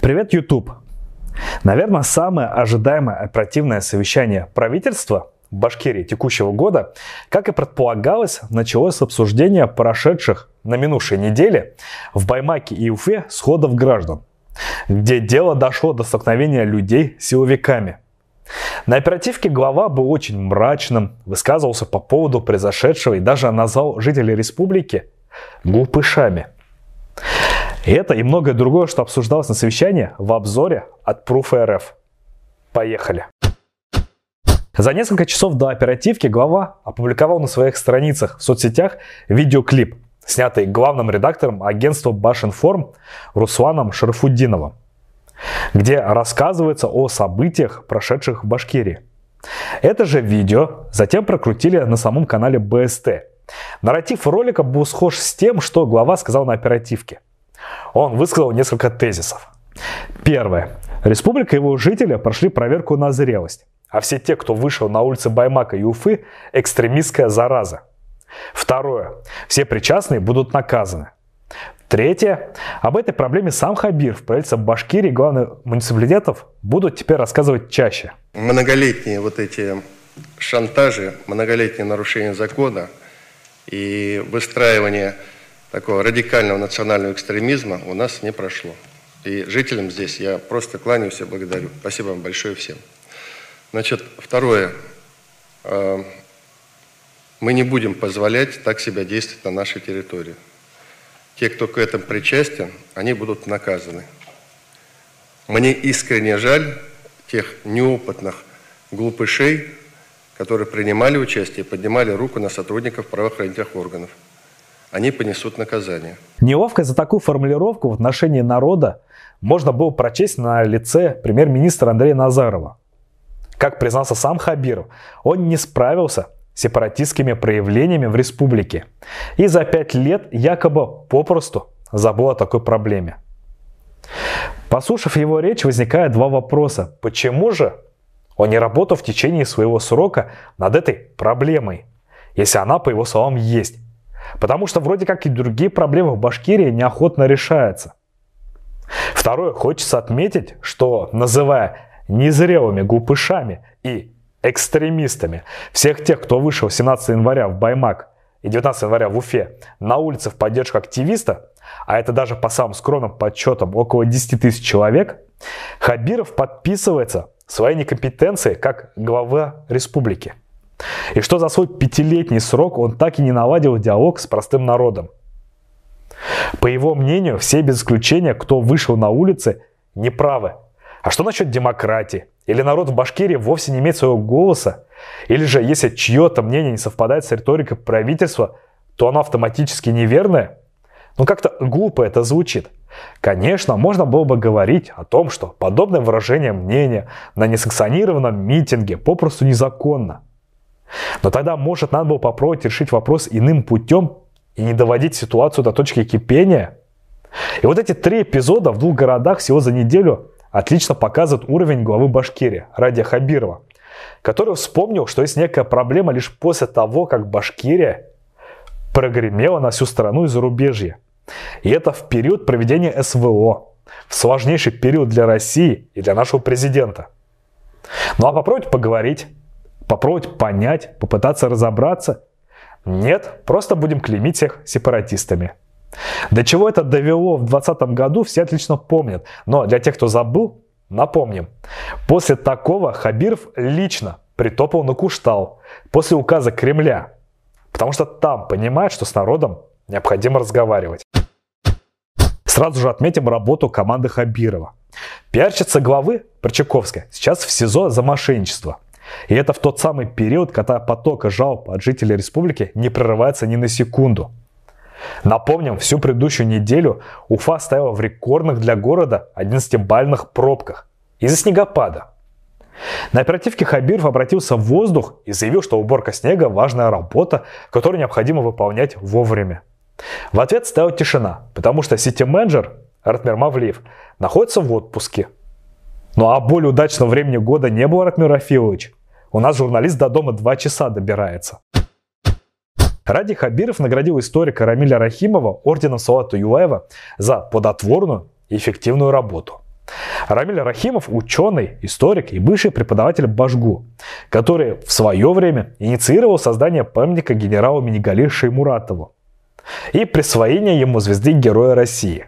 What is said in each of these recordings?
Привет, YouTube! Наверное, самое ожидаемое оперативное совещание правительства Башкирии текущего года, как и предполагалось, началось с обсуждения прошедших на минувшей неделе в Баймаке и Уфе сходов граждан, где дело дошло до столкновения людей с силовиками. На оперативке глава был очень мрачным, высказывался по поводу произошедшего и даже назвал жителей республики глупышами – это и многое другое, что обсуждалось на совещании в обзоре от Proof. Поехали. За несколько часов до оперативки глава опубликовал на своих страницах в соцсетях видеоклип, снятый главным редактором агентства Башинформ Русланом Шарафуддиновым, где рассказывается о событиях, прошедших в Башкирии. Это же видео затем прокрутили на самом канале БСТ. Нарратив ролика был схож с тем, что глава сказал на оперативке – он высказал несколько тезисов. Первое. Республика и его жители прошли проверку на зрелость, а все те, кто вышел на улицы Баймака и Уфы, экстремистская зараза. Второе. Все причастные будут наказаны. Третье. Об этой проблеме сам Хабир в правительстве Башкирии главных муниципалитетов будут теперь рассказывать чаще. Многолетние вот эти шантажи, многолетние нарушения закона и выстраивание такого радикального национального экстремизма у нас не прошло. И жителям здесь я просто кланяюсь и благодарю. Спасибо вам большое всем. Значит, второе. А, мы не будем позволять так себя действовать на нашей территории. Те, кто к этому причастен, они будут наказаны. Мне искренне жаль тех неопытных глупышей, которые принимали участие, поднимали руку на сотрудников правоохранительных органов они понесут наказание. Неловко за такую формулировку в отношении народа можно было прочесть на лице премьер-министра Андрея Назарова. Как признался сам Хабиров, он не справился с сепаратистскими проявлениями в республике и за пять лет якобы попросту забыл о такой проблеме. Послушав его речь, возникает два вопроса. Почему же он не работал в течение своего срока над этой проблемой, если она, по его словам, есть? Потому что вроде как и другие проблемы в Башкирии неохотно решаются. Второе, хочется отметить, что называя незрелыми глупышами и экстремистами всех тех, кто вышел 17 января в Баймак и 19 января в Уфе на улице в поддержку активиста, а это даже по самым скромным подсчетам около 10 тысяч человек, Хабиров подписывается своей некомпетенцией как глава республики. И что за свой пятилетний срок он так и не наладил диалог с простым народом. По его мнению, все без исключения, кто вышел на улицы, неправы. А что насчет демократии? Или народ в Башкирии вовсе не имеет своего голоса? Или же, если чье-то мнение не совпадает с риторикой правительства, то оно автоматически неверное? Ну как-то глупо это звучит. Конечно, можно было бы говорить о том, что подобное выражение мнения на несанкционированном митинге попросту незаконно – но тогда, может, надо было попробовать решить вопрос иным путем и не доводить ситуацию до точки кипения. И вот эти три эпизода в двух городах всего за неделю отлично показывают уровень главы Башкирии, Радия Хабирова, который вспомнил, что есть некая проблема лишь после того, как Башкирия прогремела на всю страну и зарубежье. И это в период проведения СВО, в сложнейший период для России и для нашего президента. Ну а попробуйте поговорить попробовать понять, попытаться разобраться? Нет, просто будем клеймить всех сепаратистами. До чего это довело в 2020 году, все отлично помнят. Но для тех, кто забыл, напомним. После такого Хабиров лично притопал на Куштал после указа Кремля. Потому что там понимает, что с народом необходимо разговаривать. Сразу же отметим работу команды Хабирова. Пиарщица главы Прочаковская сейчас в СИЗО за мошенничество – и это в тот самый период, когда поток жалоб от жителей республики не прерывается ни на секунду. Напомним, всю предыдущую неделю Уфа стояла в рекордных для города 11-бальных пробках из-за снегопада. На оперативке Хабиров обратился в воздух и заявил, что уборка снега – важная работа, которую необходимо выполнять вовремя. В ответ стояла тишина, потому что сити-менеджер Ратмир Мавлиев находится в отпуске. Ну а более удачного времени года не было, Ратмир Рафилович. У нас журналист до дома два часа добирается. Ради Хабиров наградил историка Рамиля Рахимова орденом Салата Юлаева за плодотворную и эффективную работу. Рамиль Рахимов – ученый, историк и бывший преподаватель Башгу, который в свое время инициировал создание памятника генералу Минигали Шеймуратову и присвоение ему звезды Героя России.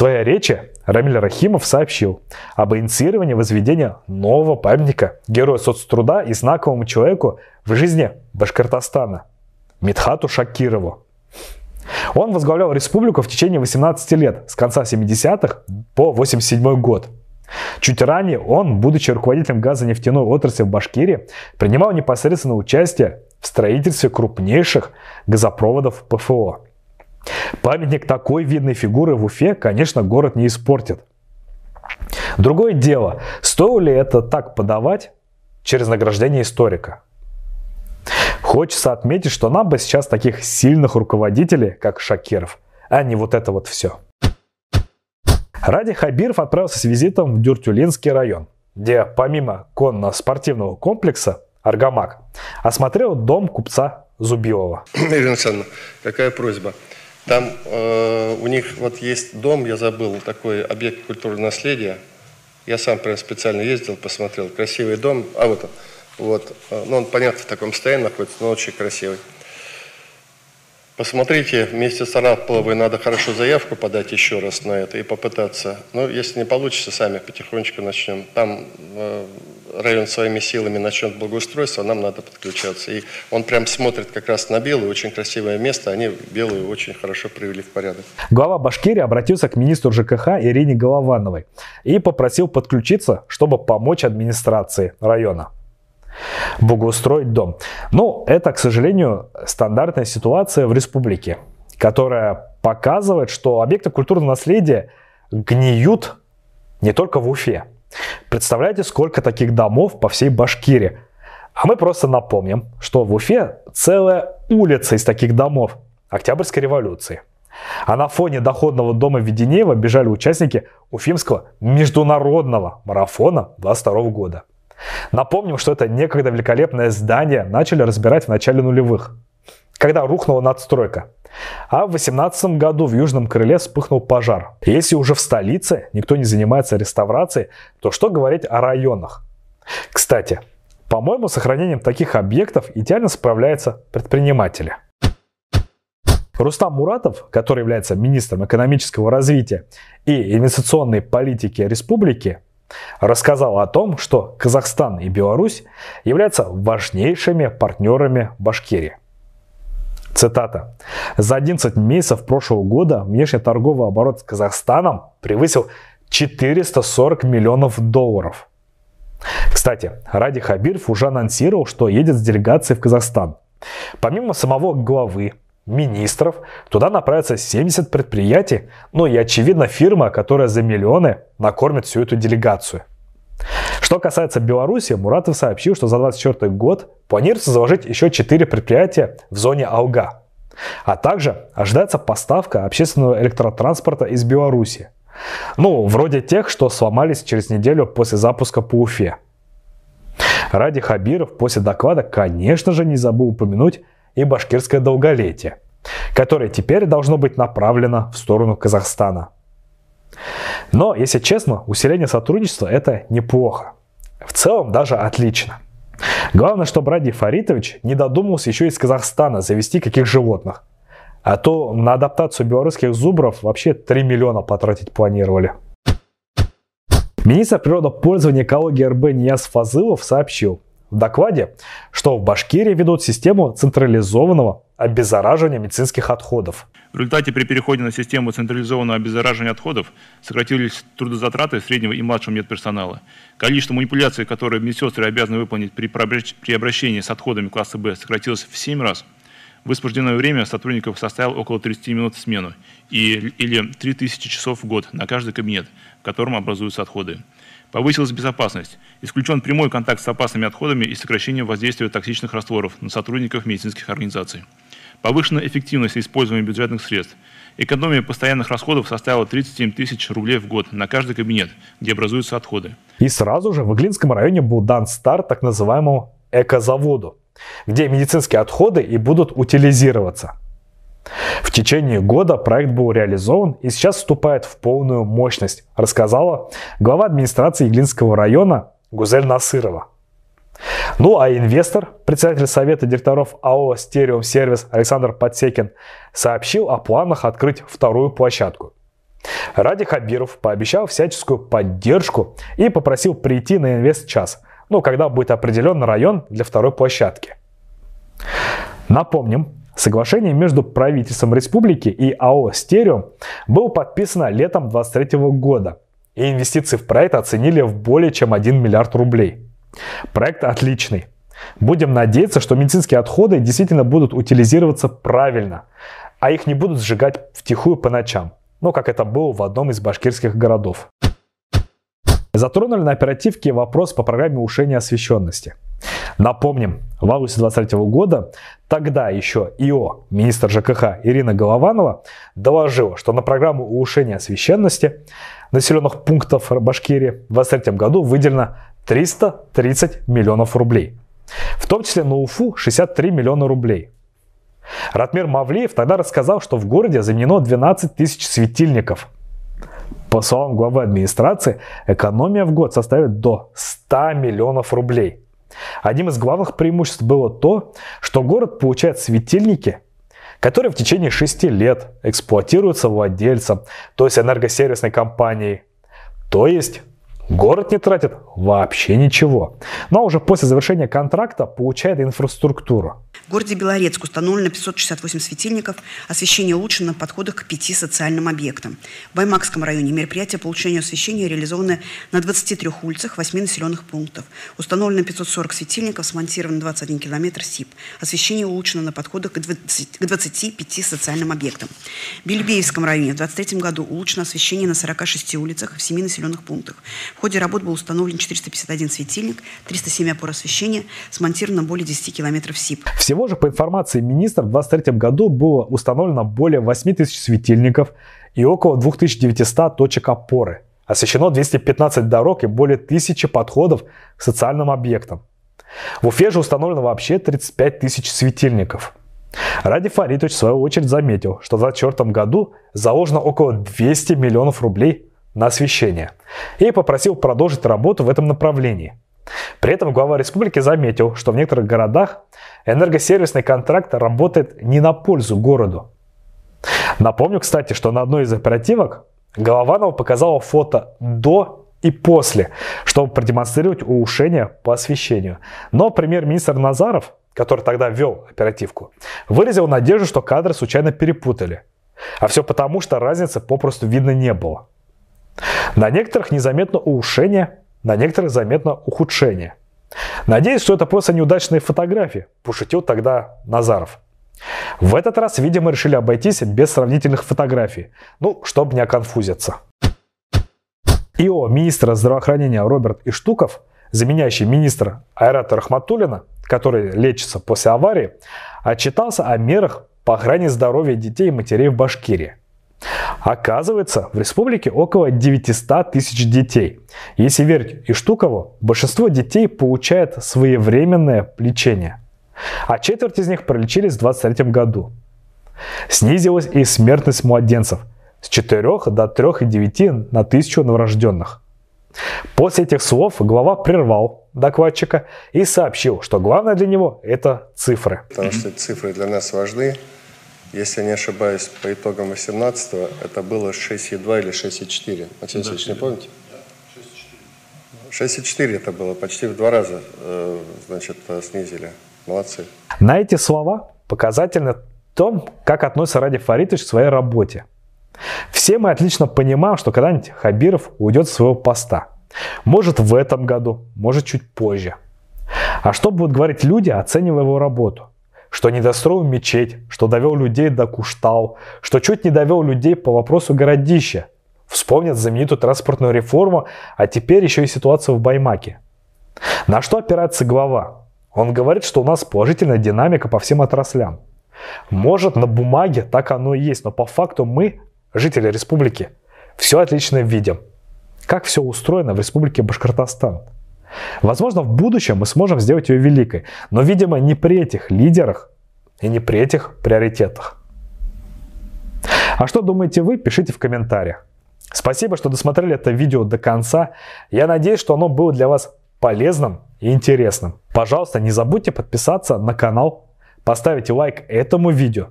Своей речи Рамиль Рахимов сообщил об инициировании возведения нового памятника Герою соцтруда и знаковому человеку в жизни Башкортостана – Митхату Шакирову. Он возглавлял республику в течение 18 лет, с конца 70-х по 87 год. Чуть ранее он, будучи руководителем газонефтяной отрасли в Башкирии, принимал непосредственно участие в строительстве крупнейших газопроводов ПФО. Памятник такой видной фигуры в Уфе, конечно, город не испортит. Другое дело, стоило ли это так подавать через награждение историка – Хочется отметить, что нам бы сейчас таких сильных руководителей, как Шакиров, а не вот это вот все. Ради Хабиров отправился с визитом в Дюртюлинский район, где помимо конно-спортивного комплекса «Аргамак» осмотрел дом купца Зубилова. Ирина Александровна, какая просьба? Там э, у них вот есть дом, я забыл, такой объект культурного наследия. Я сам прям специально ездил, посмотрел. Красивый дом. А вот он. Вот. Ну, он, понятно, в таком состоянии находится, но очень красивый. Посмотрите, вместе с Араповой надо хорошо заявку подать еще раз на это и попытаться. Ну, если не получится, сами потихонечку начнем. Там э, район своими силами начнет благоустройство, нам надо подключаться. И он прям смотрит как раз на белую, очень красивое место, они белую очень хорошо привели в порядок. Глава Башкирии обратился к министру ЖКХ Ирине Головановой и попросил подключиться, чтобы помочь администрации района благоустроить дом. Ну, это, к сожалению, стандартная ситуация в республике, которая показывает, что объекты культурного наследия гниют не только в Уфе. Представляете, сколько таких домов по всей Башкирии. А мы просто напомним, что в Уфе целая улица из таких домов Октябрьской революции. А на фоне доходного дома Веденеева бежали участники Уфимского международного марафона 22 года. Напомним, что это некогда великолепное здание начали разбирать в начале нулевых, когда рухнула надстройка. А в 18 году в Южном крыле вспыхнул пожар. Если уже в столице никто не занимается реставрацией, то что говорить о районах? Кстати, по-моему, сохранением таких объектов идеально справляются предприниматели. Рустам Муратов, который является министром экономического развития и инвестиционной политики республики, рассказал о том, что Казахстан и Беларусь являются важнейшими партнерами Башкирии. Цитата. «За 11 месяцев прошлого года внешнеторговый оборот с Казахстаном превысил 440 миллионов долларов. Кстати, Ради Хабиров уже анонсировал, что едет с делегацией в Казахстан. Помимо самого главы, министров, туда направятся 70 предприятий, ну и, очевидно, фирма, которая за миллионы накормит всю эту делегацию. Что касается Беларуси, Муратов сообщил, что за 2024 год планируется заложить еще 4 предприятия в зоне Алга. А также ожидается поставка общественного электротранспорта из Беларуси. Ну, вроде тех, что сломались через неделю после запуска по Уфе. Ради Хабиров после доклада, конечно же, не забыл упомянуть и башкирское долголетие, которое теперь должно быть направлено в сторону Казахстана. Но, если честно, усиление сотрудничества – это неплохо. В целом даже отлично. Главное, чтобы Ради Фаритович не додумался еще из Казахстана завести каких животных. А то на адаптацию белорусских зубров вообще 3 миллиона потратить планировали. Министр природопользования экологии РБ Нияз Фазылов сообщил, в докладе, что в Башкирии ведут систему централизованного обеззараживания медицинских отходов. В результате при переходе на систему централизованного обеззараживания отходов сократились трудозатраты среднего и младшего медперсонала. Количество манипуляций, которые медсестры обязаны выполнить при, при обращении с отходами класса Б, сократилось в 7 раз. Высвобожденное время сотрудников составило около 30 минут в смену и, или 3000 часов в год на каждый кабинет, в котором образуются отходы. Повысилась безопасность. Исключен прямой контакт с опасными отходами и сокращение воздействия токсичных растворов на сотрудников медицинских организаций. Повышена эффективность использования бюджетных средств. Экономия постоянных расходов составила 37 тысяч рублей в год на каждый кабинет, где образуются отходы. И сразу же в Иглинском районе был дан старт так называемому экозаводу, где медицинские отходы и будут утилизироваться. В течение года проект был реализован и сейчас вступает в полную мощность, рассказала глава администрации Иглинского района Гузель Насырова. Ну а инвестор, председатель совета директоров АО «Стереум Сервис» Александр Подсекин сообщил о планах открыть вторую площадку. Ради Хабиров пообещал всяческую поддержку и попросил прийти на инвест-час, ну, когда будет определен район для второй площадки. Напомним, соглашение между правительством республики и АО «Стереум» было подписано летом 2023 года, и инвестиции в проект оценили в более чем 1 миллиард рублей – Проект отличный. Будем надеяться, что медицинские отходы действительно будут утилизироваться правильно, а их не будут сжигать втихую по ночам, ну как это было в одном из башкирских городов. Затронули на оперативке вопрос по программе улучшения освещенности. Напомним, в августе 2023 года тогда еще ИО, министр ЖКХ Ирина Голованова, доложила, что на программу улучшения освещенности населенных пунктов Башкирии в 2023 году выделено 330 миллионов рублей. В том числе на Уфу 63 миллиона рублей. Ратмир Мавлеев тогда рассказал, что в городе заменено 12 тысяч светильников. По словам главы администрации, экономия в год составит до 100 миллионов рублей. Одним из главных преимуществ было то, что город получает светильники, которые в течение 6 лет эксплуатируются владельцем, то есть энергосервисной компанией, то есть Город не тратит вообще ничего, но уже после завершения контракта получает инфраструктуру. В городе Белорецк установлено 568 светильников, освещение улучшено на подходах к пяти социальным объектам. В Баймакском районе мероприятия по улучшению освещения реализованы на 23 улицах 8 населенных пунктов. Установлено 540 светильников, смонтировано 21 километр СИП. Освещение улучшено на подходах к, 20, к 25 социальным объектам. В Бельбеевском районе в 2023 году улучшено освещение на 46 улицах в 7 населенных пунктах. В ходе работ был установлен 451 светильник, 307 опор освещения, смонтировано более 10 километров СИП. Всего же, по информации министра, в 2023 году было установлено более 8 тысяч светильников и около 2900 точек опоры. Освещено 215 дорог и более тысячи подходов к социальным объектам. В Уфе же установлено вообще 35 тысяч светильников. Ради Фаритович в свою очередь заметил, что в 2024 году заложено около 200 миллионов рублей на освещение и попросил продолжить работу в этом направлении. При этом глава республики заметил, что в некоторых городах энергосервисный контракт работает не на пользу городу. Напомню, кстати, что на одной из оперативок Голованова показала фото до и после, чтобы продемонстрировать улучшение по освещению. Но премьер-министр Назаров, который тогда вел оперативку, выразил надежду, что кадры случайно перепутали. А все потому, что разницы попросту видно не было. На некоторых незаметно улучшение, на некоторых заметно ухудшение. Надеюсь, что это просто неудачные фотографии, пошутил тогда Назаров. В этот раз, видимо, решили обойтись без сравнительных фотографий, ну, чтобы не оконфузиться. ИО министра здравоохранения Роберт Иштуков, заменяющий министра Айрата Рахматулина, который лечится после аварии, отчитался о мерах по охране здоровья детей и матерей в Башкирии. Оказывается, в республике около 900 тысяч детей. Если верить Иштукову, большинство детей получает своевременное лечение, а четверть из них пролечились в 2023 году. Снизилась и смертность младенцев с 4 до 3,9 на тысячу новорожденных. После этих слов глава прервал докладчика и сообщил, что главное для него – это цифры. Потому что цифры для нас важны. Если не ошибаюсь, по итогам 18 это было 6,2 или 6,4. Максим Алексеевич, не помните? 6,4 это было, почти в два раза э, значит, снизили. Молодцы. На эти слова показательно том, как относится Ради Фаритович к своей работе. Все мы отлично понимаем, что когда-нибудь Хабиров уйдет с своего поста. Может в этом году, может чуть позже. А что будут говорить люди, оценивая его работу? Что не достроил мечеть, что довел людей до Куштау, что чуть не довел людей по вопросу городища. Вспомнят знаменитую транспортную реформу, а теперь еще и ситуацию в Баймаке. На что опирается глава? Он говорит, что у нас положительная динамика по всем отраслям. Может, на бумаге так оно и есть, но по факту мы, жители республики, все отлично видим. Как все устроено в республике Башкортостан – Возможно, в будущем мы сможем сделать ее великой, но, видимо, не при этих лидерах и не при этих приоритетах. А что думаете вы, пишите в комментариях. Спасибо, что досмотрели это видео до конца. Я надеюсь, что оно было для вас полезным и интересным. Пожалуйста, не забудьте подписаться на канал, поставить лайк этому видео.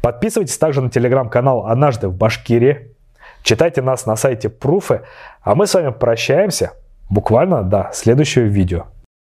Подписывайтесь также на телеграм-канал «Однажды в Башкирии». Читайте нас на сайте Пруфы, а мы с вами прощаемся буквально до следующего видео.